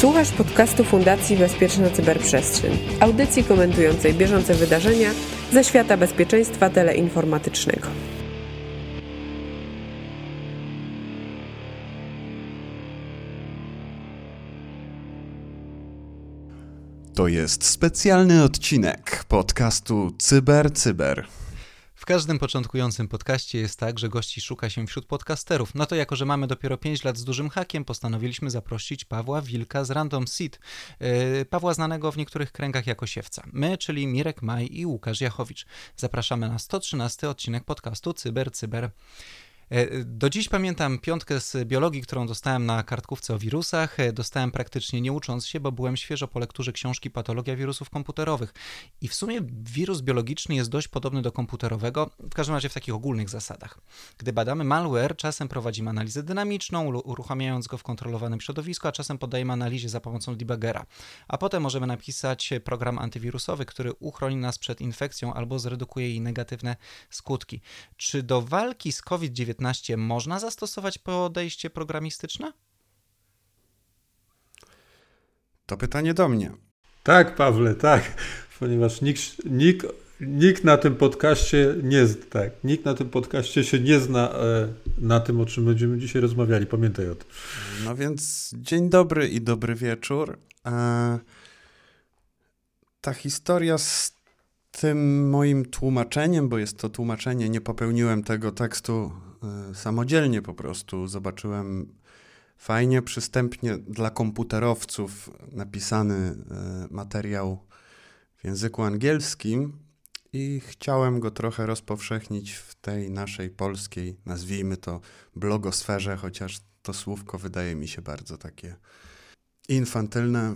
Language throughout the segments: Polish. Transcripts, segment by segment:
Słuchasz podcastu Fundacji Bezpieczna Cyberprzestrzeń, audycji komentującej bieżące wydarzenia ze świata bezpieczeństwa teleinformatycznego. To jest specjalny odcinek podcastu Cyber Cyber. Każdym początkującym podcaście jest tak, że gości szuka się wśród podcasterów. No to jako, że mamy dopiero 5 lat z dużym hakiem, postanowiliśmy zaprosić Pawła Wilka z Random Seed. Yy, Pawła znanego w niektórych kręgach jako siewca. My, czyli Mirek Maj i Łukasz Jachowicz. Zapraszamy na 113 odcinek podcastu Cyber Cyber. E, do dziś pamiętam piątkę z biologii, którą dostałem na kartkówce o wirusach. E, dostałem praktycznie nie ucząc się, bo byłem świeżo po lekturze książki Patologia wirusów komputerowych. I w sumie wirus biologiczny jest dość podobny do komputerowego, w każdym razie w takich ogólnych zasadach. Gdy badamy malware, czasem prowadzimy analizę dynamiczną, uruchamiając go w kontrolowanym środowisku, a czasem poddajemy analizie za pomocą debuggera. A potem możemy napisać program antywirusowy, który uchroni nas przed infekcją albo zredukuje jej negatywne skutki. Czy do walki z COVID-19 można zastosować podejście programistyczne? To pytanie do mnie. Tak, Pawle, tak, ponieważ nikt, nikt, nikt na tym podcaście nie tak, nikt na tym podcaście się nie zna e, na tym, o czym będziemy dzisiaj rozmawiali. Pamiętaj o tym. No więc dzień dobry i dobry wieczór. E, ta historia z tym moim tłumaczeniem, bo jest to tłumaczenie, nie popełniłem tego tekstu samodzielnie po prostu. Zobaczyłem fajnie, przystępnie dla komputerowców napisany y, materiał w języku angielskim i chciałem go trochę rozpowszechnić w tej naszej polskiej, nazwijmy to, blogosferze, chociaż to słówko wydaje mi się bardzo takie infantylne.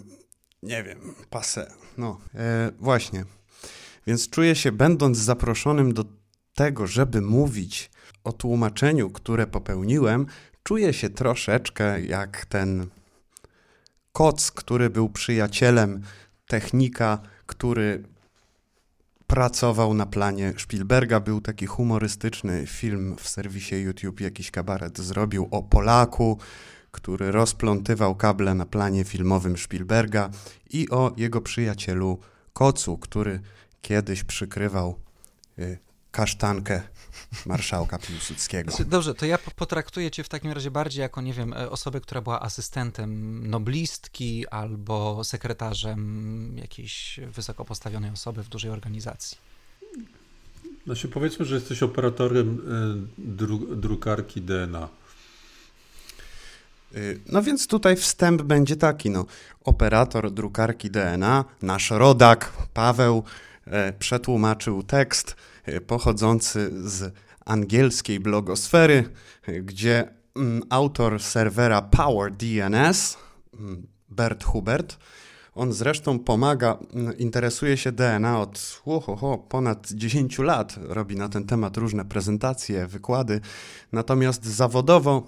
Nie wiem, pase. No, e, właśnie. Więc czuję się, będąc zaproszonym do tego, żeby mówić o tłumaczeniu, które popełniłem, czuję się troszeczkę jak ten koc, który był przyjacielem technika, który pracował na planie Spielberga. Był taki humorystyczny film w serwisie YouTube, jakiś kabaret zrobił o Polaku, który rozplątywał kable na planie filmowym Spielberga i o jego przyjacielu Kocu, który kiedyś przykrywał y, kasztankę marszałka Piłsudskiego. Znaczy, dobrze, to ja potraktuję cię w takim razie bardziej jako, nie wiem, e, osobę, która była asystentem noblistki albo sekretarzem jakiejś wysoko postawionej osoby w dużej organizacji. No się powiedzmy, że jesteś operatorem e, dru drukarki DNA. Y, no więc tutaj wstęp będzie taki, no, operator drukarki DNA, nasz rodak Paweł E, przetłumaczył tekst pochodzący z angielskiej blogosfery, e, gdzie mm, autor serwera PowerDNS, mm, Bert Hubert, on zresztą pomaga, mm, interesuje się DNA od ohoho, ponad 10 lat, robi na ten temat różne prezentacje, wykłady, natomiast zawodowo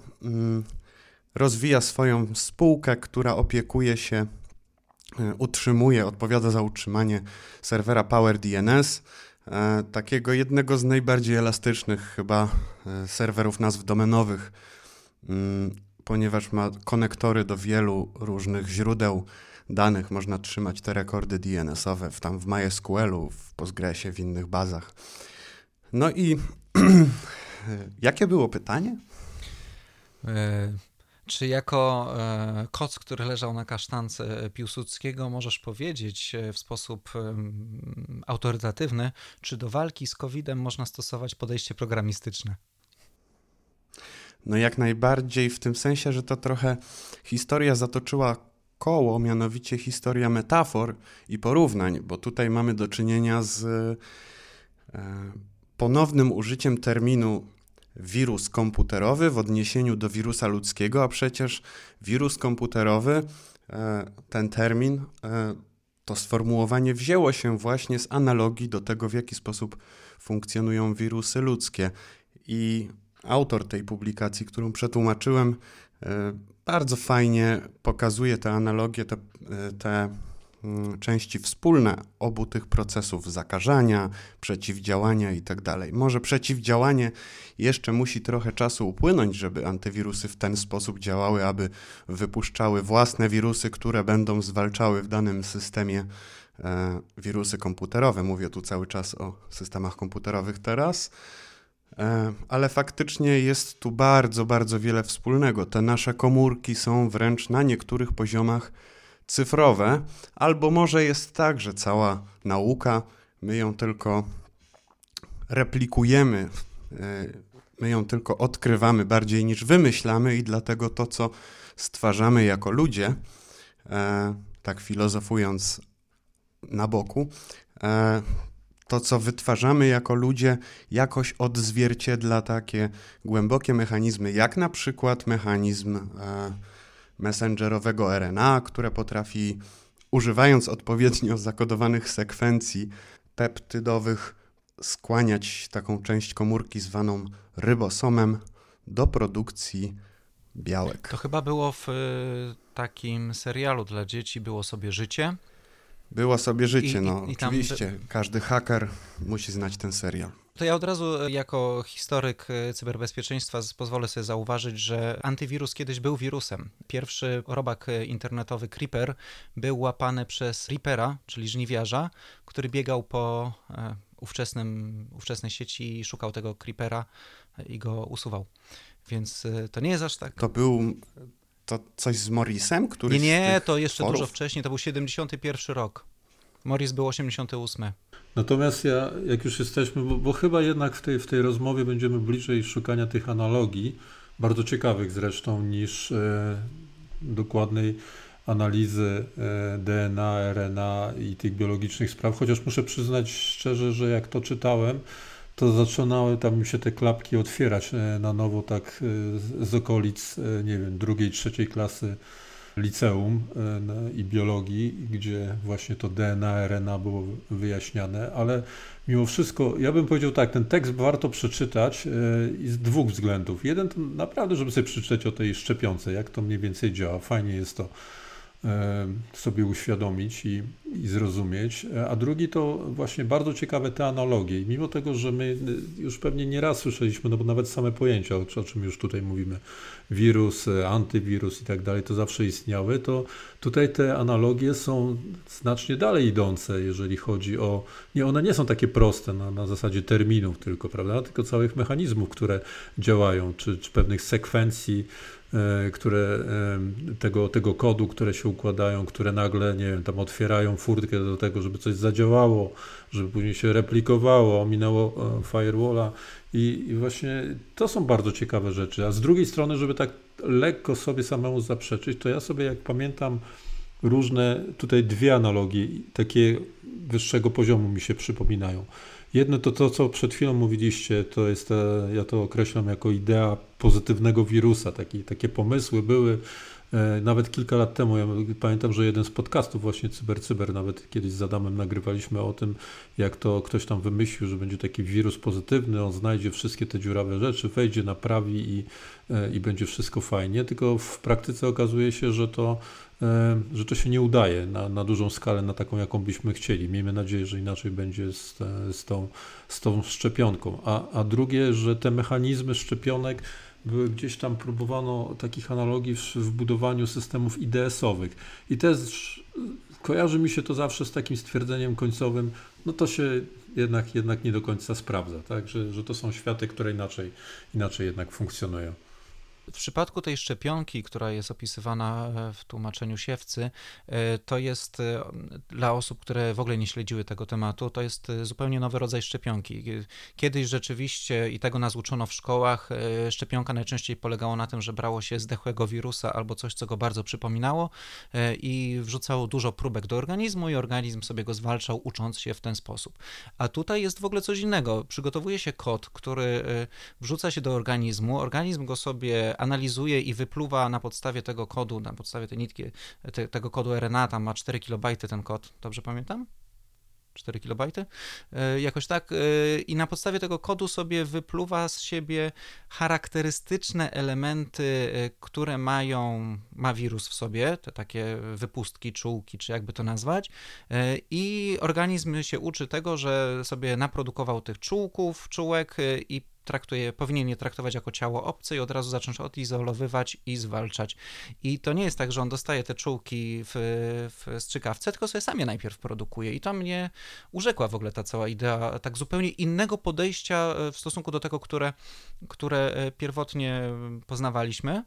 rozwija swoją spółkę, która opiekuje się E, utrzymuje, odpowiada za utrzymanie serwera PowerDNS, e, takiego jednego z najbardziej elastycznych chyba e, serwerów nazw domenowych, mm, ponieważ ma konektory do wielu różnych źródeł danych. Można trzymać te rekordy DNS-owe w, tam w MySQL-u, w Postgresie, w innych bazach. No i jakie było pytanie? Czy jako e, koc, który leżał na kasztance Piłsudskiego, możesz powiedzieć e, w sposób autorytatywny, czy do walki z COVID-em można stosować podejście programistyczne? No jak najbardziej w tym sensie, że to trochę historia zatoczyła koło, mianowicie historia metafor i porównań, bo tutaj mamy do czynienia z e, ponownym użyciem terminu wirus komputerowy w odniesieniu do wirusa ludzkiego, a przecież wirus komputerowy, e, ten termin, e, to sformułowanie wzięło się właśnie z analogii do tego, w jaki sposób funkcjonują wirusy ludzkie. I autor tej publikacji, którą przetłumaczyłem, e, bardzo fajnie pokazuje te analogie, te, te części wspólne obu tych procesów zakażania, przeciwdziałania itd. Tak Może przeciwdziałanie jeszcze musi trochę czasu upłynąć, żeby antywirusy w ten sposób działały, aby wypuszczały własne wirusy, które będą zwalczały w danym systemie e, wirusy komputerowe. Mówię tu cały czas o systemach komputerowych teraz. E, ale faktycznie jest tu bardzo, bardzo wiele wspólnego. Te nasze komórki są wręcz na niektórych poziomach cyfrowe, albo może jest tak, że cała nauka, my ją tylko replikujemy, e, my ją tylko odkrywamy bardziej niż wymyślamy, i dlatego to, co stwarzamy jako ludzie, e, tak filozofując na boku, to, co wytwarzamy jako ludzie, jakoś odzwierciedla takie głębokie mechanizmy, jak na przykład mechanizm e, messengerowego RNA, które potrafi, używając odpowiednio zakodowanych sekwencji peptydowych, skłaniać taką część komórki zwaną rybosomem do produkcji białek. To chyba było w e, takim serialu dla dzieci, było sobie życie. Było sobie życie, I, no. I, Oczywiście, tam... każdy haker musi znać ten serial. To ja od razu e, jako historyk e, cyberbezpieczeństwa pozwolę sobie zauważyć, że antywirus kiedyś był wirusem. Pierwszy robak e, internetowy Creeper był łapany przez Reapera, czyli żniwiarza, który biegał po ówczesnym, ówczesnej sieci i szukał tego Creepera i go usuwał. Więc to nie jest aż tak. To był to coś z Morrisem, który. Nie, nie, to jeszcze dużo wcześniej, to był 71 rok. Morris był 88. Natomiast ja, jak już jesteśmy, bo, bo, chyba jednak w tej, w tej rozmowie będziemy bliżej szukania tych analogii, bardzo ciekawych zresztą, niż e, dokładnej analizy e, DNA, RNA i tych biologicznych spraw, chociaż muszę przyznać szczerze, że jak to czytałem, to zaczynały tam się te klapki otwierać e, na nowo, tak e, z okolic, e, nie wiem, drugiej, trzeciej klasy liceum i biologii, gdzie właśnie to DNA, RNA było wyjaśniane, ale mimo wszystko, ja bym powiedział tak, ten tekst warto przeczytać z dwóch względów. Jeden to naprawdę, żeby sobie przeczytać o tej szczepionce, jak to mniej więcej działa. Fajnie jest to sobie uświadomić i, i, zrozumieć. A drugi to właśnie bardzo ciekawe te analogie. I mimo tego, że my już pewnie nie raz słyszeliśmy, no bo nawet same pojęcia, o, czym już tutaj mówimy, wirus, antywirus i tak dalej, to zawsze istniały, to tutaj te analogie są znacznie dalej idące, jeżeli chodzi o. Nie, one nie są takie proste na, na zasadzie terminów tylko, prawda? Tylko całych mechanizmów, które działają, czy, czy pewnych sekwencji E, które e, tego, tego kodu, które się układają, które nagle, nie wiem, tam otwierają furtkę do tego, żeby coś zadziałało, żeby później się replikowało, ominęło e, firewalla i, i właśnie to są bardzo ciekawe rzeczy. A z drugiej strony, żeby tak lekko sobie samemu zaprzeczyć, to ja sobie, jak pamiętam, różne tutaj dwie analogie, takie wyższego poziomu mi się przypominają. Jedno to to, co przed chwilą mówiliście, to jest, ja to określam jako idea pozytywnego wirusa. Taki, takie pomysły były e, nawet kilka lat temu. Ja pamiętam, że jeden z podcastów właśnie Cyber Cyber, nawet kiedyś z Adamem nagrywaliśmy o tym, jak to ktoś tam wymyślił, że będzie taki wirus pozytywny, on znajdzie wszystkie te dziurawe rzeczy, wejdzie, naprawi i, e, i będzie wszystko fajnie. Tylko w praktyce okazuje się, że to E, że to się nie udaje na, na dużą skalę, na taką, jaką byśmy chcieli. Miejmy nadzieję, że inaczej będzie z, z, tą, z tą szczepionką. A, a drugie, że te mechanizmy szczepionek były gdzieś tam próbowano takich analogii w, w budowaniu systemów IDS-owych. I też kojarzy mi się to zawsze z takim stwierdzeniem końcowym, no to się jednak, jednak nie do końca sprawdza, tak? że, że to są światy, które inaczej, inaczej jednak funkcjonują. W przypadku tej szczepionki, która jest opisywana e, w tłumaczeniu siewcy, e, to jest e, dla osób, które w ogóle nie śledziły tego tematu, to jest zupełnie nowy rodzaj szczepionki. Kiedyś rzeczywiście, i tego nas uczono w szkołach, szczepionka najczęściej polegała na tym, że brało się zdechłego wirusa albo coś, co go bardzo przypominało i wrzucało dużo próbek do organizmu i organizm sobie go zwalczał, ucząc się w ten sposób. A tutaj jest w ogóle coś innego. Przygotowuje się kod, który wrzuca się do organizmu, organizm go sobie analizuje i wypluwa na podstawie tego kodu, na podstawie tej nitki, te, tego kodu RNA, tam ma 4 KB ten kod, dobrze pamiętam? 4 kilobajty, e, jakoś tak. I na podstawie tego kodu sobie wypluwa z siebie charakterystyczne elementy, które mają, ma wirus w sobie, te takie wypustki, czułki, czy jakby to nazwać. I organizm się uczy tego, że sobie naprodukował tych czułków, czułek i traktuje, powinien je traktować jako ciało obce i od razu zacząć odizolowywać i zwalczać. I to nie jest tak, że on dostaje te czułki w, w strzykawce, tylko sobie sam je najpierw produkuje. I to mnie urzekła w ogóle ta cała idea tak zupełnie innego podejścia w stosunku do tego, które, które e, pierwotnie poznawaliśmy.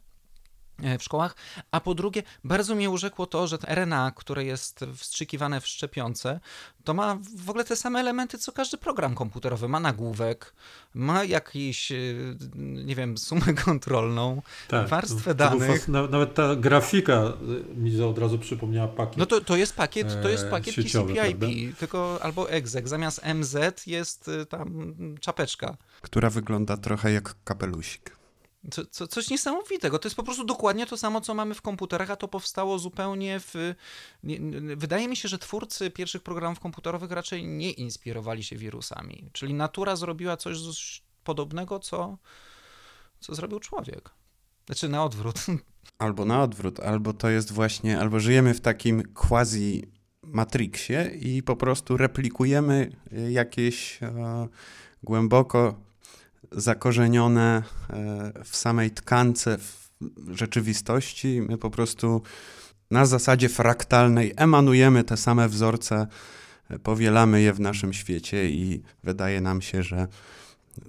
E, w szkołach, a po drugie, bardzo mnie urzekło to, że RNA, które jest wstrzykiwane w szczepionce, to ma w ogóle te same elementy, co każdy program komputerowy. Ma nagłówek, ma jakiś, e, nie wiem, sumę kontrolną, tak, warstwę danych. nawet ta grafika e, mi od razu przypomniała pakiet. No to, to jest pakiet, to jest pakiet TCP/IP, tylko albo exec. Zamiast MZ jest tam czapeczka. Która wygląda trochę jak kapelusik. Co, co, coś niesamowitego. To jest po prostu dokładnie to samo, co mamy w komputerach, a to powstało zupełnie w. Nie, wydaje mi się, że twórcy pierwszych programów komputerowych raczej nie inspirowali się wirusami. Czyli natura zrobiła coś podobnego, co, co zrobił człowiek. Znaczy na odwrót. Albo na odwrót, albo to jest właśnie, albo żyjemy w takim quasi Matrixie i po prostu replikujemy jakieś e, głęboko zakorzenione e, w samej tkance w rzeczywistości. My po prostu na zasadzie fraktalnej emanujemy te same wzorce, e, powielamy je w naszym świecie i wydaje nam się, że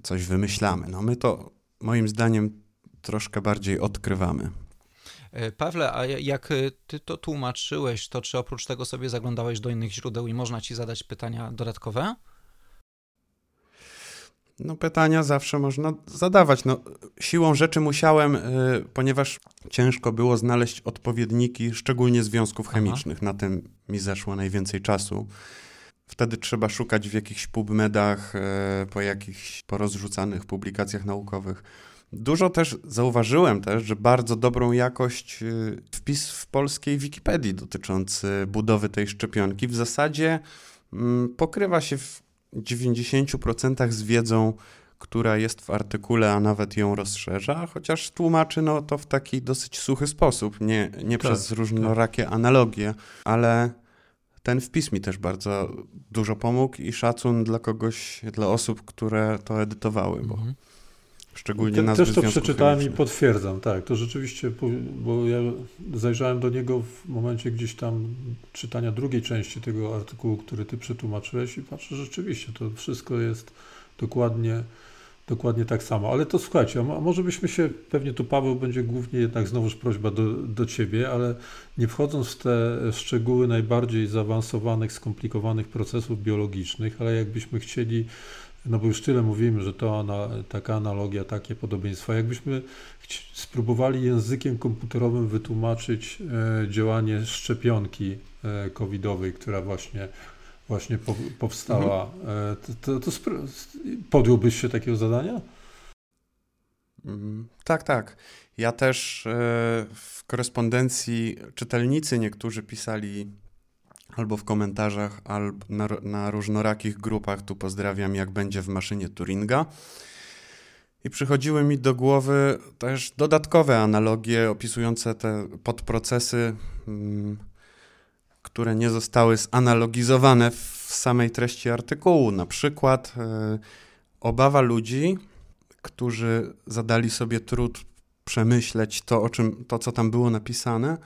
coś wymyślamy. No my to moim zdaniem troszkę bardziej odkrywamy. E, Pawle, a jak ty to tłumaczyłeś, to czy oprócz tego sobie zaglądałeś do innych źródeł i można ci zadać pytania dodatkowe? No pytania zawsze można zadawać. No, siłą rzeczy musiałem, y, ponieważ ciężko było znaleźć odpowiedniki, szczególnie związków chemicznych. Aha. Na tym mi zeszło najwięcej czasu. Wtedy trzeba szukać w jakichś PubMedach, y, po jakichś porozrzucanych publikacjach naukowych. Dużo też zauważyłem też, że bardzo dobrą jakość y, wpis w polskiej Wikipedii dotyczący budowy tej szczepionki w zasadzie mm, pokrywa się w 90% z wiedzą, która jest w artykule, a nawet ją rozszerza, chociaż tłumaczy no, to w taki dosyć suchy sposób, nie, nie tak, przez różnorakie tak. analogie, ale ten wpis mi też bardzo dużo pomógł i szacun dla kogoś, dla osób, które to edytowały, bo mhm. Szczególnie Te, Też to przeczytałem i potwierdzam, tak. To rzeczywiście, bo ja zajrzałem do niego w momencie gdzieś tam czytania drugiej części tego artykułu, który ty przetłumaczyłeś i patrzę, rzeczywiście to wszystko jest dokładnie, dokładnie tak samo. Ale to słuchajcie, a może byśmy się, pewnie tu Paweł będzie głównie jednak znowuż prośba do, do ciebie, ale nie wchodząc w te szczegóły najbardziej zaawansowanych, skomplikowanych procesów biologicznych, ale jakbyśmy chcieli no bo już tyle mówimy, że to taka analogia, takie podobieństwa. Jakbyśmy spróbowali językiem komputerowym wytłumaczyć e, działanie szczepionki e, covidowej, która właśnie, właśnie po, powstała, e, to, to, podjąłbyś się takiego zadania? Mm, tak, tak. Ja też w korespondencji czytelnicy niektórzy pisali albo w komentarzach, albo na, na różnorakich grupach. Tu pozdrawiam, jak będzie w maszynie Turinga. I przychodziły mi do głowy też dodatkowe analogie opisujące te podprocesy, mm, które nie zostały zanalogizowane w samej treści artykułu. Na przykład e, obawa ludzi, którzy zadali sobie trud przemyśleć to, o czym, to, co tam było napisane.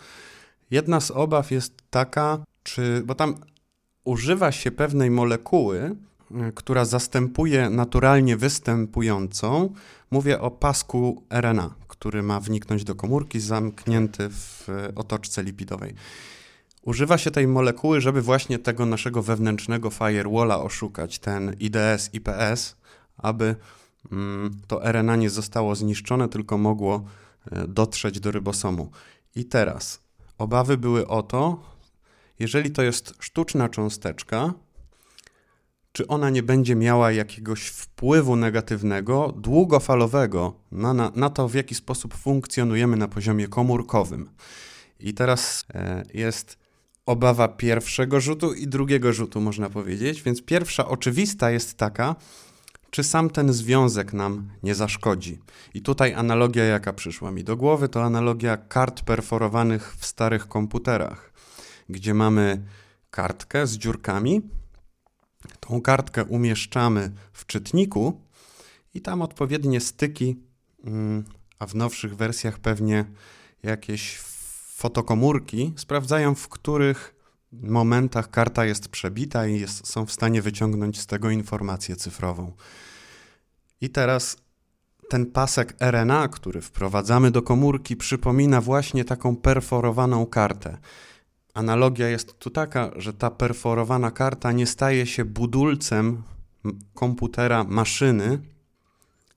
Jedna z obaw jest taka, czy, bo tam używa się pewnej molekuły, y, która zastępuje naturalnie występującą. Mówię o pasku RNA, który ma wniknąć do komórki, zamknięty w y, otoczce lipidowej. Używa się tej molekuły, żeby właśnie tego naszego wewnętrznego firewalla oszukać, ten IDS, IPS, aby mm, to RNA nie zostało zniszczone, tylko mogło y, dotrzeć do rybosomu. I teraz obawy były o to, jeżeli to jest sztuczna cząsteczka, czy ona nie będzie miała jakiegoś wpływu negatywnego, długofalowego na, na, na to, w jaki sposób funkcjonujemy na poziomie komórkowym. I teraz e, jest obawa pierwszego rzutu i drugiego rzutu, można powiedzieć. Więc pierwsza oczywista jest taka, czy sam ten związek nam nie zaszkodzi. I tutaj analogia, jaka przyszła mi do głowy, to analogia kart perforowanych w starych komputerach, gdzie mamy kartkę z dziurkami. Tą kartkę umieszczamy w czytniku i tam odpowiednie styki, mm, a w nowszych wersjach pewnie jakieś fotokomórki sprawdzają, w których momentach karta jest przebita i jest, są w stanie wyciągnąć z tego informację cyfrową. I teraz ten pasek RNA, który wprowadzamy do komórki, przypomina właśnie taką perforowaną kartę. Analogia jest tu taka, że ta perforowana karta nie staje się budulcem komputera, maszyny,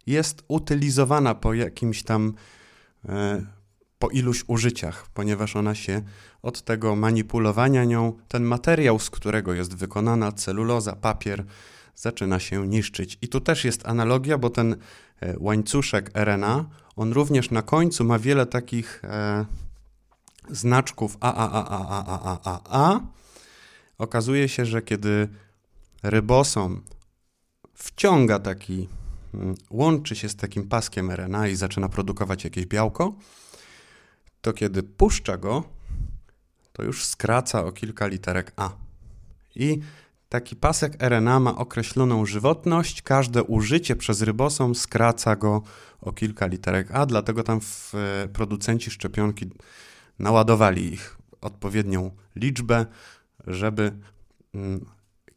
jest utylizowana po jakimś tam, e, po iluś użyciach, ponieważ ona się od tego manipulowania nią, ten materiał, z którego jest wykonana celuloza, papier, zaczyna się niszczyć. I tu też jest analogia, bo ten e, łańcuszek RNA, on również na końcu ma wiele takich e, znaczków A, A, A, A, A, A, A, A, A. Okazuje się, że kiedy rybosom wciąga taki, mm, łączy się z takim paskiem RNA i zaczyna produkować jakieś białko, to kiedy puszcza go, to już skraca o kilka literek A. I Taki pasek RNA ma określoną żywotność, każde użycie przez rybosom skraca go o kilka literek A, dlatego tam w, e, producenci szczepionki naładowali ich odpowiednią liczbę, żeby mm,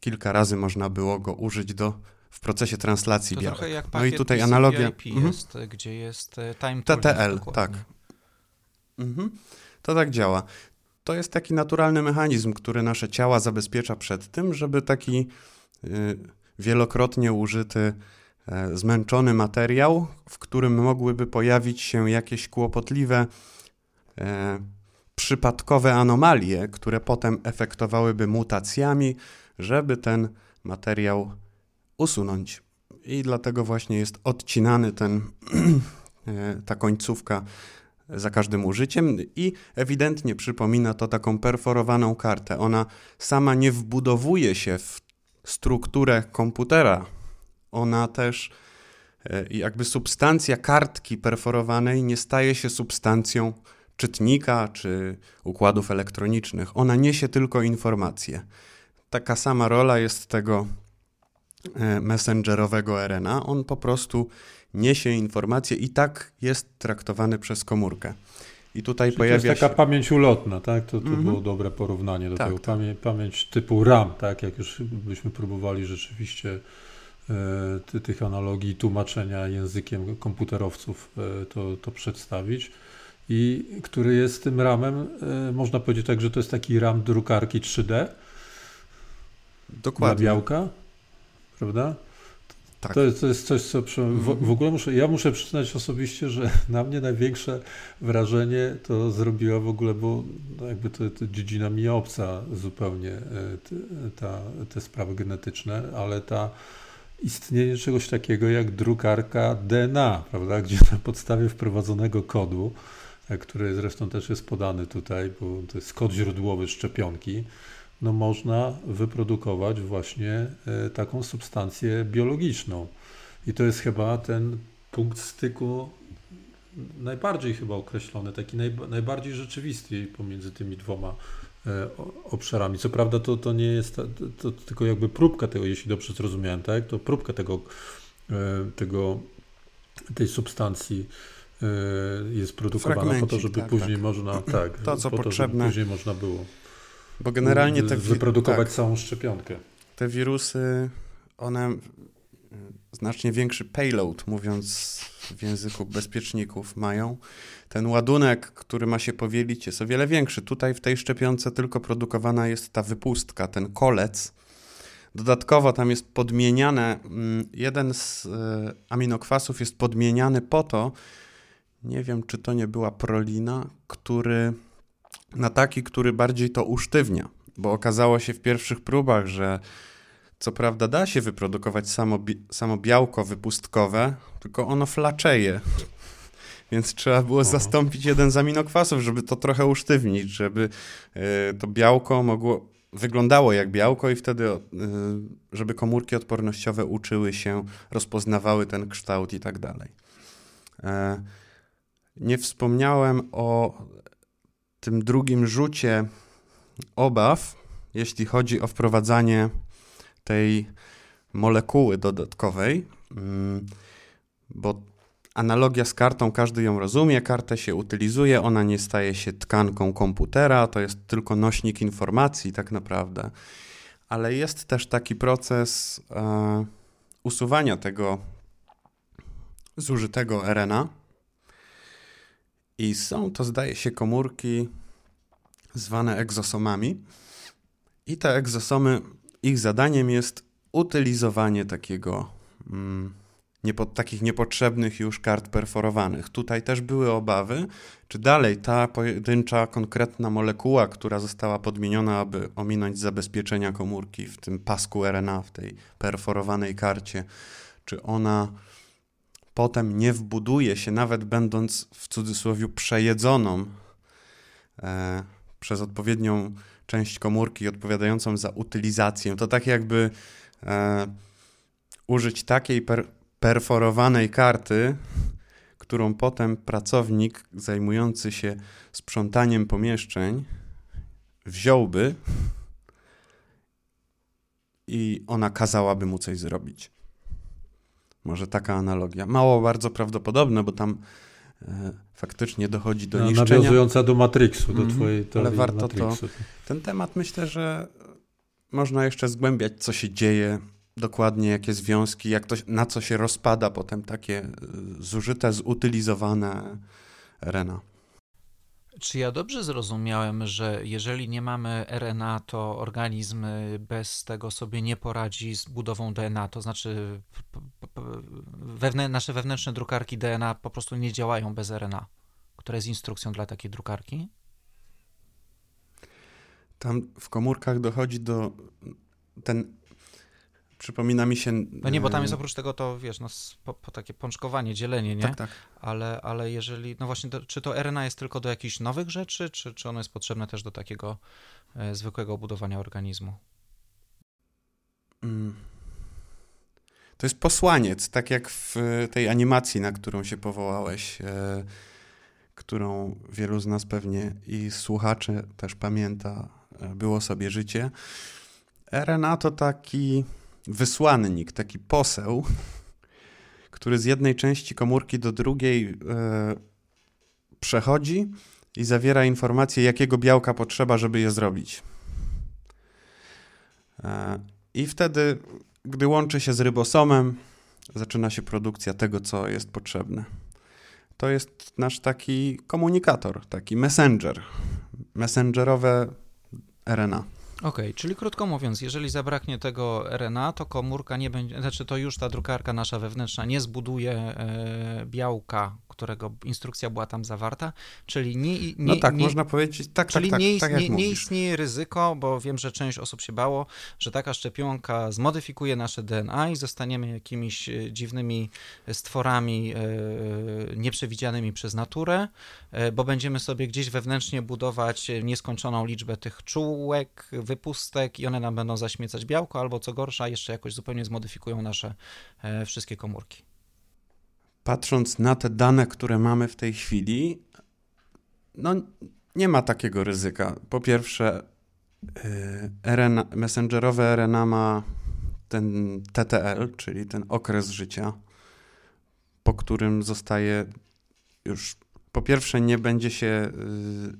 kilka razy można było go użyć do, w procesie translacji to białek. Trochę jak no i tutaj analogia. Mhm. Jest, gdzie jest e, time TTL, tak. Mhm. To tak działa to jest taki naturalny mechanizm, który nasze ciała zabezpiecza przed tym, żeby taki y, wielokrotnie użyty, e, zmęczony materiał, w którym mogłyby pojawić się jakieś kłopotliwe, przypadkowe anomalie, które potem efektowałyby mutacjami, żeby ten materiał usunąć. I dlatego właśnie jest odcinany ten, e, ta końcówka za każdym użyciem i ewidentnie przypomina to taką perforowaną kartę. Ona sama nie wbudowuje się w strukturę komputera. Ona też, e, jakby substancja kartki perforowanej nie staje się substancją czytnika czy układów elektronicznych. Ona niesie tylko informacje. Taka sama rola jest tego e, messengerowego RNA. On po prostu niesie informacje i tak jest traktowany przez komórkę. I tutaj Czyli pojawia to jest taka się... pamięć ulotna, tak? To, to mm -hmm. było dobre porównanie do tak, tego. tak. Pamię pamięć typu RAM, tak? Jak już byśmy próbowali rzeczywiście e, tych analogii tłumaczenia językiem komputerowców e, to, to przedstawić. I który jest tym ramem, e, można powiedzieć tak, że to jest taki ram drukarki 3D. Dokładnie. Dla białka, prawda? Tak. To, jest, to jest coś, co przy, w, w, ogóle muszę, ja muszę przyznać osobiście, że na mnie największe wrażenie to zrobiła w ogóle, bo no jakby to, to dziedzina mi obca zupełnie e, ta, te sprawy genetyczne, ale ta istnienie czegoś takiego jak drukarka DNA, prawda, gdzie na podstawie wprowadzonego kodu, który zresztą też jest podany tutaj, bo to jest kod źródłowy szczepionki, no można wyprodukować właśnie e, taką substancję biologiczną. I to jest chyba ten punkt styku najbardziej chyba określony, taki najbardziej rzeczywisty pomiędzy tymi dwoma e, obszarami. Co prawda to, to nie jest to, to tylko jakby próbka tego, jeśli dobrze zrozumiałem, tak? To próbka tego, e, tego tej substancji jest produkowana po to, żeby tak, później tak. można tak, to, co po potrzebne. To, żeby później można było bo generalnie te wyprodukować tak, całą szczepionkę. Te wirusy, one znacznie większy payload, mówiąc w języku bezpieczników, mają. Ten ładunek, który ma się powielić, jest o wiele większy. Tutaj w tej szczepionce tylko produkowana jest ta wypustka, ten kolec. Dodatkowo tam jest podmieniane, mm, jeden z e, aminokwasów jest podmieniany po to, nie wiem czy to nie była prolina, który na taki, który bardziej to usztywnia, bo okazało się w pierwszych próbach, że co prawda da się wyprodukować samo, samo białko wypustkowe, tylko ono flaczeje. więc trzeba było zastąpić jeden z aminokwasów, żeby to trochę usztywnić, żeby y, to białko mogło wyglądało jak białko i wtedy, y, żeby komórki odpornościowe uczyły się, rozpoznawały ten kształt i tak dalej. Nie wspomniałem o tym drugim rzucie obaw, jeśli chodzi o wprowadzanie tej molekuły dodatkowej, mm, bo analogia z kartą, każdy ją rozumie, kartę się utylizuje, ona nie staje się tkanką komputera, to jest tylko nośnik informacji tak naprawdę. Ale jest też taki proces e, usuwania tego zużytego RNA. I są to, zdaje się, komórki zwane egzosomami. I te egzosomy, ich zadaniem jest utylizowanie takiego mm, niepo, takich niepotrzebnych już kart perforowanych. Tutaj też były obawy, czy dalej ta pojedyncza, konkretna molekuła, która została podmieniona, aby ominąć zabezpieczenia komórki w tym pasku RNA, w tej perforowanej karcie, czy ona potem nie wbuduje się, nawet będąc w cudzysłowie przejedzoną e, przez odpowiednią część komórki odpowiadającą za utylizację. To tak jakby e, użyć takiej per, perforowanej karty, którą potem pracownik zajmujący się sprzątaniem pomieszczeń wziąłby i ona kazałaby mu coś zrobić. Może taka analogia. Mało bardzo prawdopodobne, bo tam e, faktycznie dochodzi do no, niszczenia. Nawiązująca do Matrixu, do mm -hmm. twojej teorii Ale warto Matrixu. to. Ten temat myślę, że można jeszcze zgłębiać, co się dzieje dokładnie jakie związki, jak to, na co się rozpada potem takie y, zużyte, zutylizowane RNA. Czy ja dobrze zrozumiałem, że jeżeli nie mamy RNA, to organizm bez tego sobie nie poradzi z budową DNA? To znaczy, wewnę nasze wewnętrzne drukarki DNA po prostu nie działają bez RNA, które jest instrukcją dla takiej drukarki? Tam w komórkach dochodzi do. Ten przypomina mi się... No nie, bo tam jest oprócz tego to, wiesz, no, po, po takie pączkowanie, dzielenie, nie? Tak, tak. Ale, ale jeżeli, no właśnie, do, czy to RNA jest tylko do jakichś nowych rzeczy, czy, czy ono jest potrzebne też do takiego e, zwykłego budowania organizmu? Mm. To jest posłaniec, tak jak w tej animacji, na którą się powołałeś, e, którą wielu z nas pewnie i słuchaczy też pamięta, e, było sobie życie. RNA to taki wysłannik, taki poseł, który z jednej części komórki do drugiej e, przechodzi i zawiera informację, jakiego białka potrzeba, żeby je zrobić. E, I wtedy, gdy łączy się z rybosomem, zaczyna się produkcja tego, co jest potrzebne. To jest nasz taki komunikator, taki messenger, messengerowe RNA. Okej, okay, czyli krótko mówiąc, jeżeli zabraknie tego RNA, to komórka nie będzie, znaczy to już ta drukarka nasza wewnętrzna nie zbuduje e, białka, którego instrukcja była tam zawarta, czyli nie... nie no tak, nie, można powiedzieć, tak, tak czyli tak, nie, tak, tak nie, nie istnieje ryzyko, bo wiem, że część osób się bało, że taka szczepionka zmodyfikuje nasze DNA i zostaniemy jakimiś e, dziwnymi stworami e, nieprzewidzianymi przez naturę, bo będziemy sobie gdzieś wewnętrznie budować nieskończoną liczbę tych czułek, wypustek i one nam będą zaśmiecać białko, albo co gorsza, jeszcze jakoś zupełnie zmodyfikują nasze e, wszystkie komórki. Patrząc na te dane, które mamy w tej chwili, no nie ma takiego ryzyka. Po pierwsze, e, RNA, messengerowe RNA ma ten TTL, czyli ten okres życia, po którym zostaje już po pierwsze nie będzie się, e,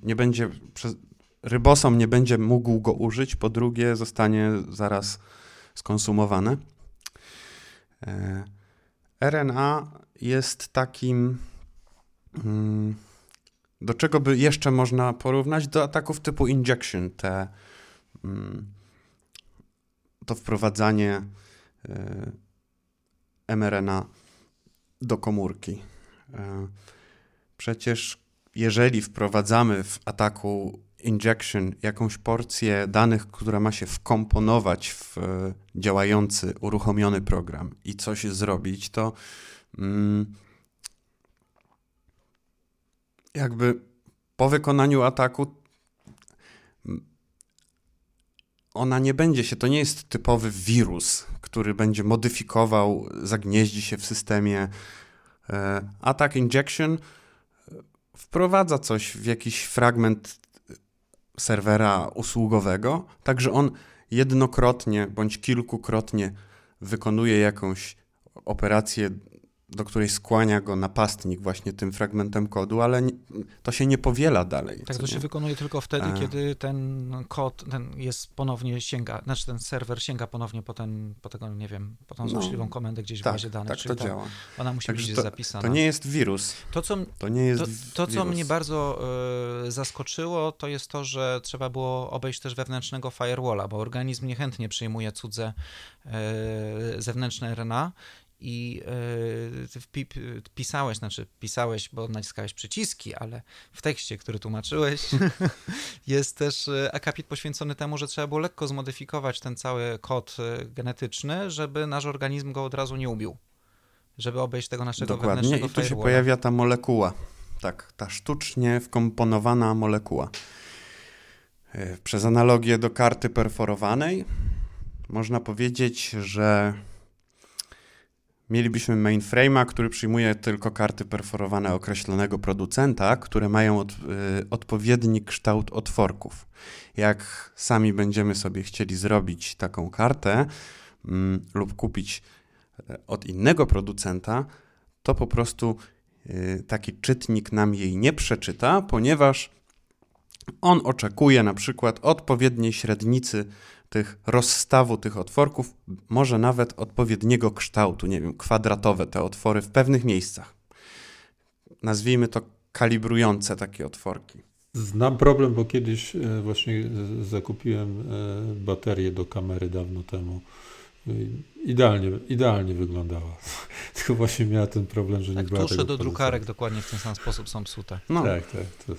nie będzie rybosom nie będzie mógł go użyć, po drugie zostanie zaraz skonsumowane. RNA jest takim, mm, do czego by jeszcze można porównać? Do ataków typu injection, te, mm, to wprowadzanie e, mRNA do komórki. E, przecież jeżeli wprowadzamy w ataku injection, jakąś porcję danych, która ma się wkomponować w e, działający, uruchomiony program i coś zrobić, to mm, jakby po wykonaniu ataku ona nie będzie się, to nie jest typowy wirus, który będzie modyfikował, zagnieździ się w systemie. E, attack injection wprowadza coś w jakiś fragment serwera usługowego, także on jednokrotnie bądź kilkukrotnie wykonuje jakąś operację do której skłania go napastnik właśnie tym fragmentem kodu, ale nie, to się nie powiela dalej. Tak, to nie? się wykonuje tylko wtedy, A. kiedy ten kod ten jest ponownie sięga, znaczy ten serwer sięga ponownie po, ten, po tego, nie wiem, po tą no, złośliwą komendę gdzieś tak, w bazie danych. Tak, to działa. Ona musi Także być to, zapisana. To nie jest wirus. To, co, to nie jest to, to co mnie bardzo y, zaskoczyło, to jest to, że trzeba było obejść też wewnętrznego firewalla, bo organizm niechętnie przyjmuje cudze y, zewnętrzne RNA i yy, pisałeś, znaczy pisałeś, bo naciskałeś przyciski, ale w tekście, który tłumaczyłeś, jest też e, akapit poświęcony temu, że trzeba było lekko zmodyfikować ten cały kod e, genetyczny, żeby nasz organizm go od razu nie ubił. Żeby obejść tego naszego Dokładnie, i tu się pojawia ta molekuła. Tak, ta sztucznie wkomponowana molekuła. Przez analogię do karty perforowanej można powiedzieć, że mielibyśmy mainframe'a, który przyjmuje tylko karty perforowane określonego producenta, które mają od, y, odpowiedni kształt otworków. Jak sami będziemy sobie chcieli zrobić taką kartę y, lub kupić e, od innego producenta, to po prostu y, taki czytnik nam jej nie przeczyta, ponieważ on oczekuje na przykład odpowiedniej średnicy tych rozstawu tych otworków, może nawet odpowiedniego kształtu, nie wiem, kwadratowe te otwory w pewnych miejscach. Nazwijmy to kalibrujące takie otworki. Znam problem, bo kiedyś e, właśnie zakupiłem e, baterię do kamery dawno temu. Idealnie, idealnie wyglądała. Tylko właśnie miała ten problem, że tak, nie była tusze do drukarek dokładnie w ten sam sposób są psute. No. Tak, tak. To...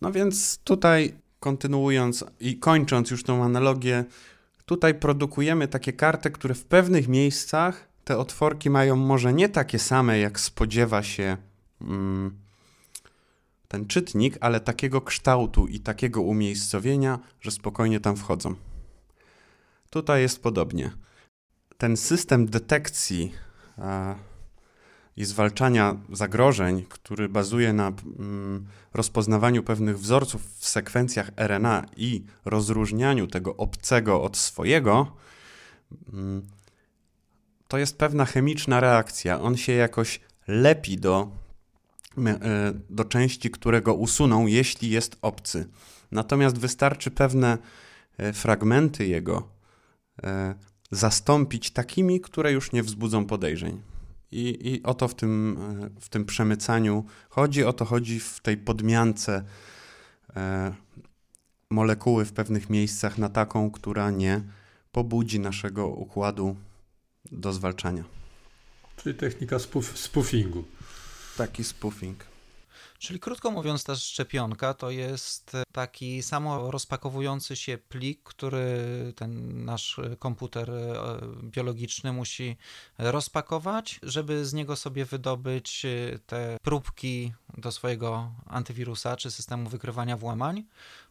No więc tutaj kontynuując i kończąc już tą analogię, tutaj produkujemy takie karty, które w pewnych miejscach te otworki mają może nie takie same, jak spodziewa się mm, ten czytnik, ale takiego kształtu i takiego umiejscowienia, że spokojnie tam wchodzą. Tutaj jest podobnie. Ten system detekcji i zwalczania zagrożeń, który bazuje na mm, rozpoznawaniu pewnych wzorców w sekwencjach RNA i rozróżnianiu tego obcego od swojego, mm, to jest pewna chemiczna reakcja. On się jakoś lepi do, e, do części, które go usuną, jeśli jest obcy. Natomiast wystarczy pewne e, fragmenty jego e, zastąpić takimi, które już nie wzbudzą podejrzeń. I, I o to w tym, w tym przemycaniu chodzi, o to chodzi w tej podmiance e, molekuły w pewnych miejscach na taką, która nie pobudzi naszego układu do zwalczania. Czyli technika spoof, spoofingu. Taki spoofing. Czyli krótko mówiąc, ta szczepionka to jest taki samo rozpakowujący się plik, który ten nasz komputer e, biologiczny musi rozpakować, żeby z niego sobie wydobyć e, te próbki do swojego antywirusa czy systemu wykrywania włamań,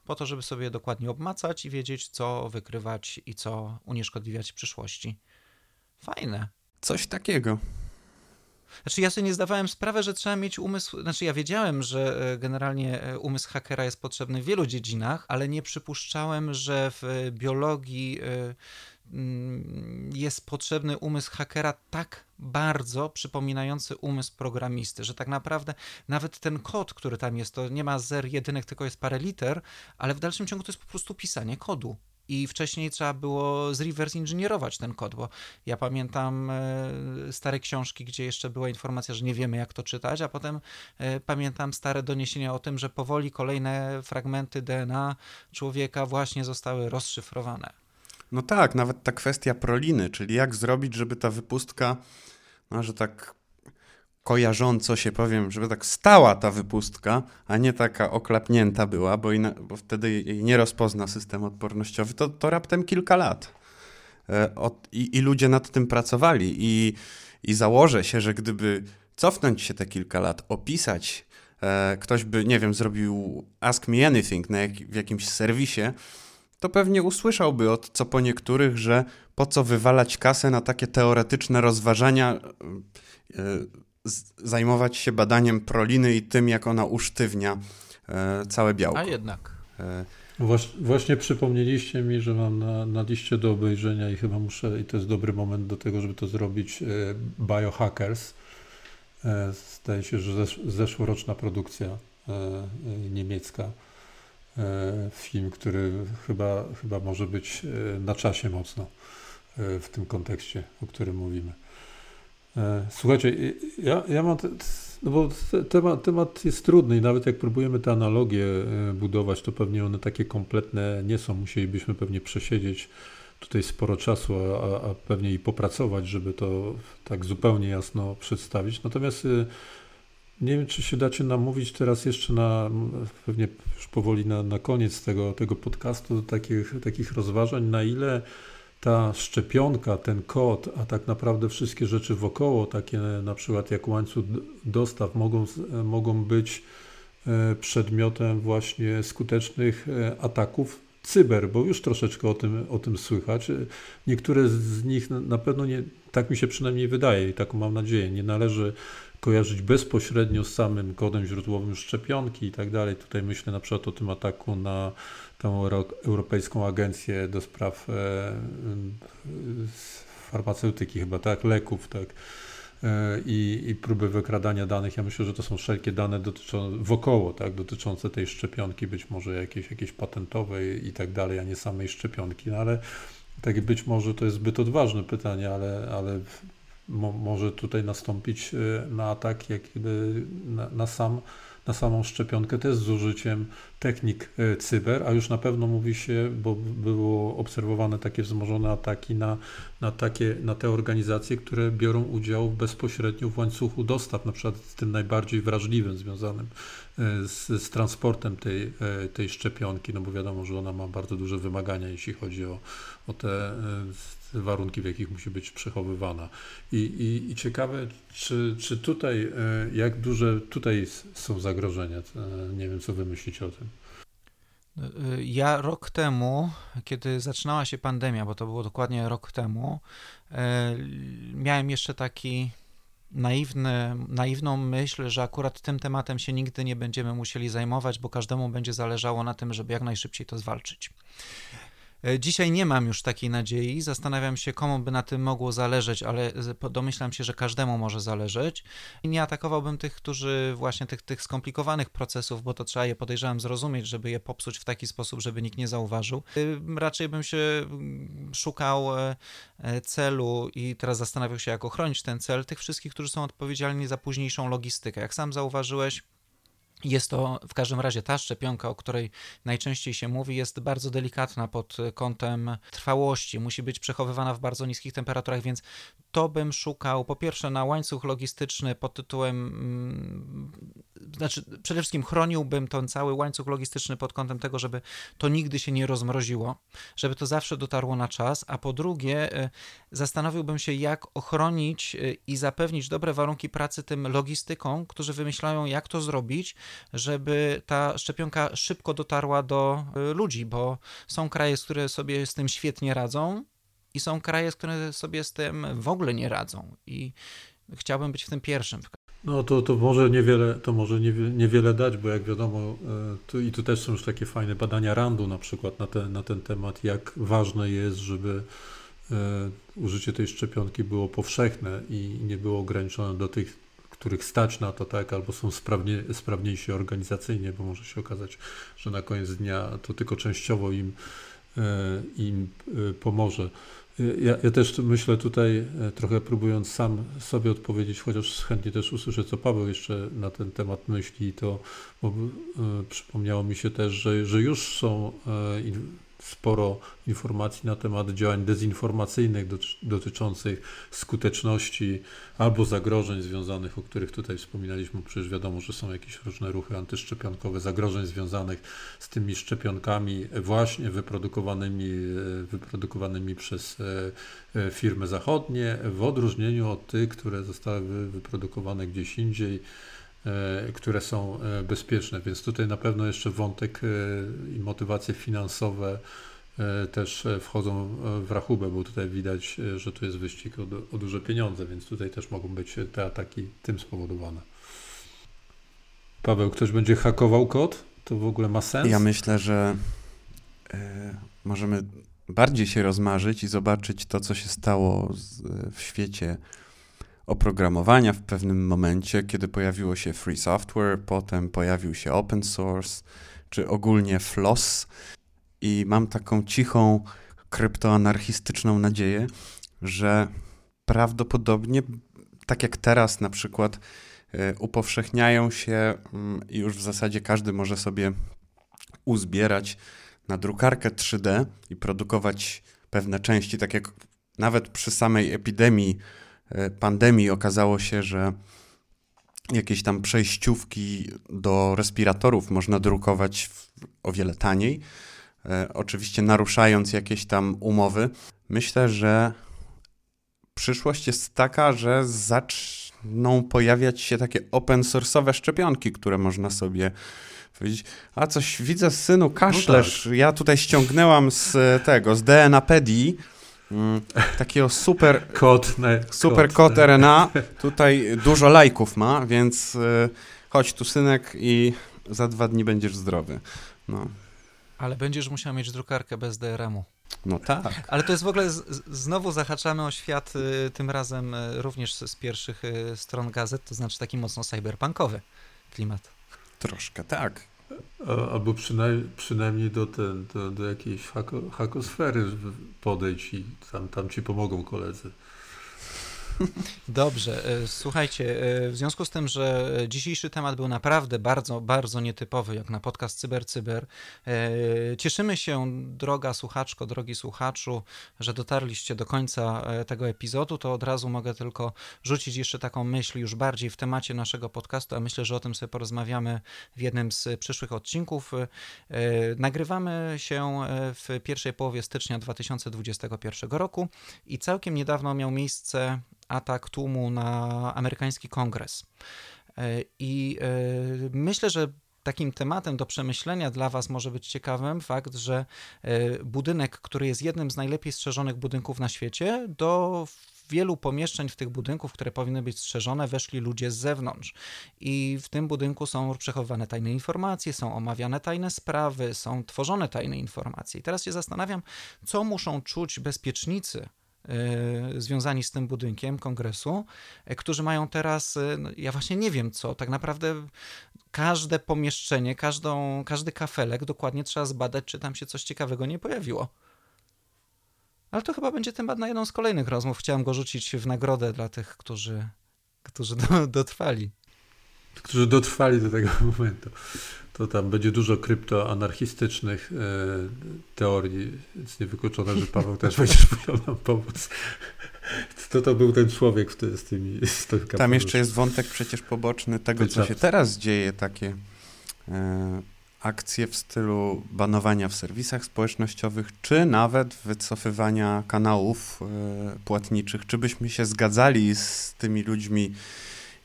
po to, żeby sobie dokładnie obmacać i wiedzieć, co wykrywać i co unieszkodliwiać w przyszłości. Fajne. Coś takiego. Znaczy ja sobie nie zdawałem sprawy, że trzeba mieć umysł, znaczy ja wiedziałem, że e, generalnie e, umysł hakera jest potrzebny w wielu dziedzinach, ale nie przypuszczałem, że w biologii e, mm, jest potrzebny umysł hakera tak bardzo przypominający umysł programisty, że tak naprawdę nawet ten kod, który tam jest, to nie ma zer jedynek, tylko jest parę liter, ale w dalszym ciągu to jest po prostu pisanie kodu i wcześniej trzeba było zreverse inżynierować ten kod, bo ja pamiętam e, stare książki, gdzie jeszcze była informacja, że nie wiemy jak to czytać, a potem e, pamiętam stare doniesienia o tym, że powoli kolejne fragmenty DNA człowieka właśnie zostały rozszyfrowane. No tak, nawet ta kwestia proliny, czyli jak zrobić, żeby ta wypustka, no, że tak kojarząco się powiem, żeby tak stała ta wypustka, a nie taka oklapnięta była, bo, bo wtedy jej nie rozpozna system odpornościowy, to, to raptem kilka lat. E, od, i, I ludzie nad tym pracowali i, i założę się, że gdyby cofnąć się te kilka lat, opisać e, ktoś by, nie wiem, zrobił Ask Me Anything na jak, w jakimś serwisie, to pewnie usłyszałby od co po niektórych, że po co wywalać kasę na takie teoretyczne rozważania, e, zajmować się badaniem proliny i tym, jak ona usztywnia e, całe białko. A jednak. E, Właśnie, przypomnieliście mi, że mam na, na liście do obejrzenia i chyba muszę, i to jest dobry moment do tego, żeby to zrobić, Biohackers. Zdaje się, że zeszłoroczna produkcja niemiecka. Film, który chyba, chyba może być na czasie mocno w tym kontekście, o którym mówimy. E, słuchajcie, ja, ja mam. No bo temat, temat jest trudny i nawet jak próbujemy te analogie e, budować, to pewnie one takie kompletne nie są. Musielibyśmy pewnie przesiedzieć tutaj sporo czasu, a, a pewnie i popracować, żeby to tak zupełnie jasno przedstawić. Natomiast e, nie wiem, czy się dacie namówić teraz jeszcze na, pewnie już powoli na, na koniec tego, tego podcastu, do takich, takich rozważań, na ile ta szczepionka, ten kod, a tak naprawdę wszystkie rzeczy wokoło, takie na przykład jak łańcuch dostaw, mogą, mogą być e, przedmiotem właśnie skutecznych e, ataków cyber, bo już troszeczkę o tym, o tym słychać. Niektóre z nich na pewno nie, tak mi się przynajmniej wydaje i taką mam nadzieję, nie należy kojarzyć bezpośrednio z samym kodem źródłowym szczepionki i tak dalej. Tutaj myślę na przykład o tym ataku na tą Europejską Agencję do Spraw e, Farmaceutyki, chyba tak, leków, tak. E, I, i próby wykradania danych. Ja myślę, że to są wszelkie dane dotyczące, wokoło, tak, dotyczące tej szczepionki, być może jakieś, jakieś patentowej i tak dalej, a nie samej szczepionki. No ale tak być może to jest zbyt odważne pytanie, ale, ale mo, może tutaj nastąpić e, na atak jak na, na sam na samą szczepionkę, też z użyciem technik e, cyber, a już na pewno mówi się, bo było obserwowane takie wzmożone ataki na, na, takie, na te organizacje, które biorą udział bezpośrednio w łańcuchu dostaw, na przykład z tym najbardziej wrażliwym związanym e, z, z transportem tej, e, tej szczepionki, no bo wiadomo, że ona ma bardzo duże wymagania, jeśli chodzi o, o te warunki, w jakich musi być przechowywana. I, i, i ciekawe, czy, czy tutaj, e, jak duże tutaj są zagrożenia? E, nie wiem, co wy myślicie o tym. E, ja rok temu, kiedy zaczynała się pandemia, bo to było dokładnie rok temu, miałem jeszcze taki naiwny, naiwną myśl, że akurat tym tematem się nigdy nie będziemy musieli zajmować, bo każdemu będzie zależało na tym, żeby jak najszybciej to zwalczyć. E, dzisiaj nie mam już takiej nadziei. Zastanawiam się, komu by na tym mogło zależeć, ale domyślam się, że każdemu może zależeć. Nie atakowałbym tych, którzy właśnie tych, tych skomplikowanych procesów, bo to trzeba je podejrzewam zrozumieć, żeby je popsuć w taki sposób, żeby nikt nie zauważył. E, raczej bym się mm, szukał e, celu i teraz zastanawiał się, jak ochronić ten cel, tych wszystkich, którzy są odpowiedzialni za późniejszą logistykę. Jak sam zauważyłeś, jest to w każdym razie ta szczepionka, o której najczęściej się mówi, jest bardzo delikatna pod kątem trwałości. Musi być przechowywana w bardzo niskich temperaturach, więc to bym szukał po pierwsze na łańcuch logistyczny pod tytułem, mm, znaczy przede wszystkim chroniłbym ten cały łańcuch logistyczny pod kątem tego, żeby to nigdy się nie rozmroziło, żeby to zawsze dotarło na czas, a po drugie e, zastanowiłbym się, jak ochronić e, i zapewnić dobre warunki pracy tym logistykom, którzy wymyślają, jak to zrobić, żeby ta szczepionka szybko dotarła do e, ludzi, bo są kraje, które sobie z tym świetnie radzą, i są kraje, które sobie z tym w ogóle nie radzą. I chciałbym być w tym pierwszym. No to, to może niewiele, to może niewiele dać, bo jak wiadomo, e, tu, i tu też są już takie fajne badania Randu na przykład na ten, na ten temat, jak ważne jest, żeby e, użycie tej szczepionki było powszechne i nie było ograniczone do tych, których stać na to, tak, albo są sprawnie, sprawniejsi organizacyjnie, bo może się okazać, że na koniec dnia to tylko częściowo im, e, im pomoże. Ja, ja, też myślę tutaj, e, trochę próbując sam sobie odpowiedzieć, chociaż chętnie też usłyszę, co Paweł jeszcze na ten temat myśli, to bo, e, przypomniało mi się też, że, że już są e, sporo informacji na temat działań dezinformacyjnych dotyczących skuteczności albo zagrożeń związanych, o których tutaj wspominaliśmy. Przecież wiadomo, że są jakieś różne ruchy antyszczepionkowe, zagrożeń związanych z tymi szczepionkami właśnie wyprodukowanymi, wyprodukowanymi przez e, e, firmy zachodnie, w odróżnieniu od tych, które zostały wyprodukowane gdzieś indziej które są bezpieczne, więc tutaj na pewno jeszcze wątek i motywacje finansowe też wchodzą w rachubę, bo tutaj widać, że tu jest wyścig o, o duże pieniądze, więc tutaj też mogą być te ataki tym spowodowane. Paweł, ktoś będzie hakował kod? To w ogóle ma sens? Ja myślę, że możemy bardziej się rozmarzyć i zobaczyć to, co się stało z, w świecie oprogramowania w pewnym momencie, kiedy pojawiło się free software, potem pojawił się open source, czy ogólnie FLOSS. I mam taką cichą, kryptoanarchistyczną nadzieję, że prawdopodobnie, tak jak teraz na przykład, y, upowszechniają się mm, i już w zasadzie każdy może sobie uzbierać na drukarkę 3D i produkować pewne części, tak jak nawet przy samej epidemii, pandemii okazało się, że jakieś tam przejściówki do respiratorów można drukować o wiele taniej, e, oczywiście naruszając jakieś tam umowy. Myślę, że przyszłość jest taka, że zaczną pojawiać się takie open source'owe szczepionki, które można sobie powiedzieć, a coś widzę, synu, kaszlesz. No tak. Ja tutaj ściągnęłam z tego, z DNApedii mm, takiego super kod, super kod, RNA. Tutaj dużo lajków ma, więc y, chodź tu, synek, i za dwa dni będziesz zdrowy. No. Ale będziesz musiał mieć drukarkę bez DRM-u. No tak. Ale to jest w ogóle, z, znowu zahaczamy o świat, y, tym razem y, również z, z pierwszych stron gazet, to znaczy taki mocno cyberpunkowy klimat. Troszkę tak. Albo przynajmniej, przynajmniej do, ten, do, do jakiejś hako, hakosfery podejdź i tam, tam ci pomogą koledzy. Dobrze, e, słuchajcie, e, w związku z tym, że dzisiejszy temat był naprawdę bardzo, bardzo nietypowy, jak na podcast Cyber Cyber, e, cieszymy się, droga słuchaczko, drogi słuchaczu, że dotarliście do końca tego epizodu, to od razu mogę tylko rzucić jeszcze taką myśl już bardziej w temacie naszego podcastu, a myślę, że o tym sobie porozmawiamy w jednym z przyszłych odcinków. Nagrywamy się w pierwszej połowie stycznia 2021 roku i całkiem niedawno miał miejsce atak tłumu na amerykański kongres. E, I e, myślę, że takim tematem do przemyślenia dla Was może być ciekawym fakt, że e, budynek, który jest jednym z najlepiej strzeżonych budynków na świecie, do wielu pomieszczeń w tych budynków, które powinny być strzeżone, weszli ludzie z zewnątrz. I w tym budynku są przechowywane tajne informacje, są omawiane tajne sprawy, są tworzone tajne informacje. I teraz się zastanawiam, co muszą czuć bezpiecznicy związani z tym budynkiem kongresu, e, którzy mają teraz, e, no, ja właśnie nie wiem co, tak naprawdę każde pomieszczenie, każdą, każdy kafelek dokładnie trzeba zbadać, czy tam się coś ciekawego nie pojawiło. Ale to chyba będzie temat na jedną z kolejnych rozmów. Chciałem go rzucić w nagrodę dla tych, którzy, którzy do, dotrwali. Którzy dotrwali do tego momentu to tam będzie dużo kryptoanarchistycznych e, teorii, więc niewykluczone, że Paweł też będzie musiał nam pomóc. To to był ten człowiek z, z tymi... Z tam jeszcze jest wątek przecież poboczny tego, co się teraz dzieje, takie e, akcje w stylu banowania w serwisach społecznościowych, czy nawet wycofywania kanałów e, płatniczych. Czy byśmy się zgadzali z tymi ludźmi,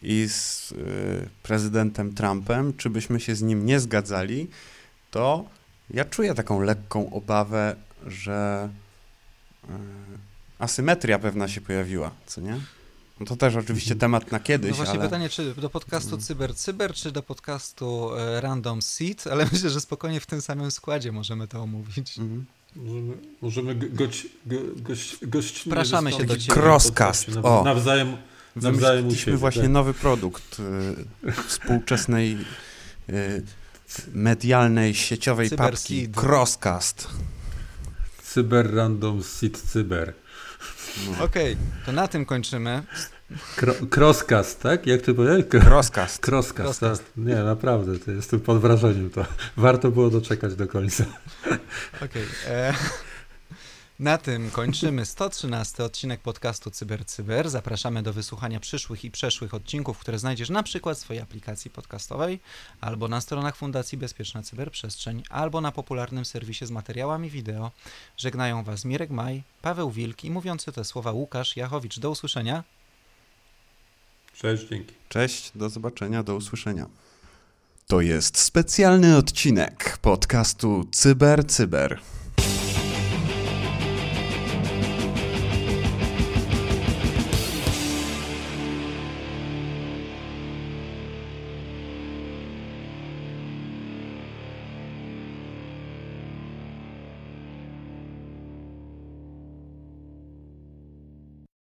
i z y, prezydentem Trumpem, czy byśmy się z nim nie zgadzali, to ja czuję taką lekką obawę, że y, asymetria pewna się pojawiła, co nie? No to też oczywiście mhm. temat na kiedyś. No właśnie ale... pytanie, czy do podcastu mhm. Cyber Cyber, czy do podcastu e, Random Seed, ale myślę, że spokojnie w tym samym składzie możemy to omówić. Mhm. Możemy, możemy gość, gość, gość Zapraszamy się do ciebie. Crosscast. O. Nawzajem, Wymyśliliśmy właśnie tak. nowy produkt y, współczesnej y, medialnej, sieciowej Cyber papki. Seed. Crosscast. Cyber Random Seed Cyber. No. Okej, okay, to na tym kończymy. Kro, crosscast, tak? Jak ty powiedziałeś? Crosscast. Crosscast, crosscast. Tak. Nie, naprawdę, to jestem pod wrażeniem. To warto było doczekać do końca. Okej. Okay, e na tym kończymy 113 odcinek podcastu CyberCyber. Cyber. Zapraszamy do wysłuchania przyszłych i przeszłych odcinków, które znajdziesz na przykład w swojej aplikacji podcastowej, albo na stronach Fundacji Bezpieczna Cyberprzestrzeń, albo na popularnym serwisie z materiałami wideo. Żegnają Was Mirek Maj, Paweł Wilk i mówiący te słowa Łukasz Jachowicz. Do usłyszenia. Cześć, dzięki. Cześć, do zobaczenia, do usłyszenia. To jest specjalny odcinek podcastu Cyber Cyber.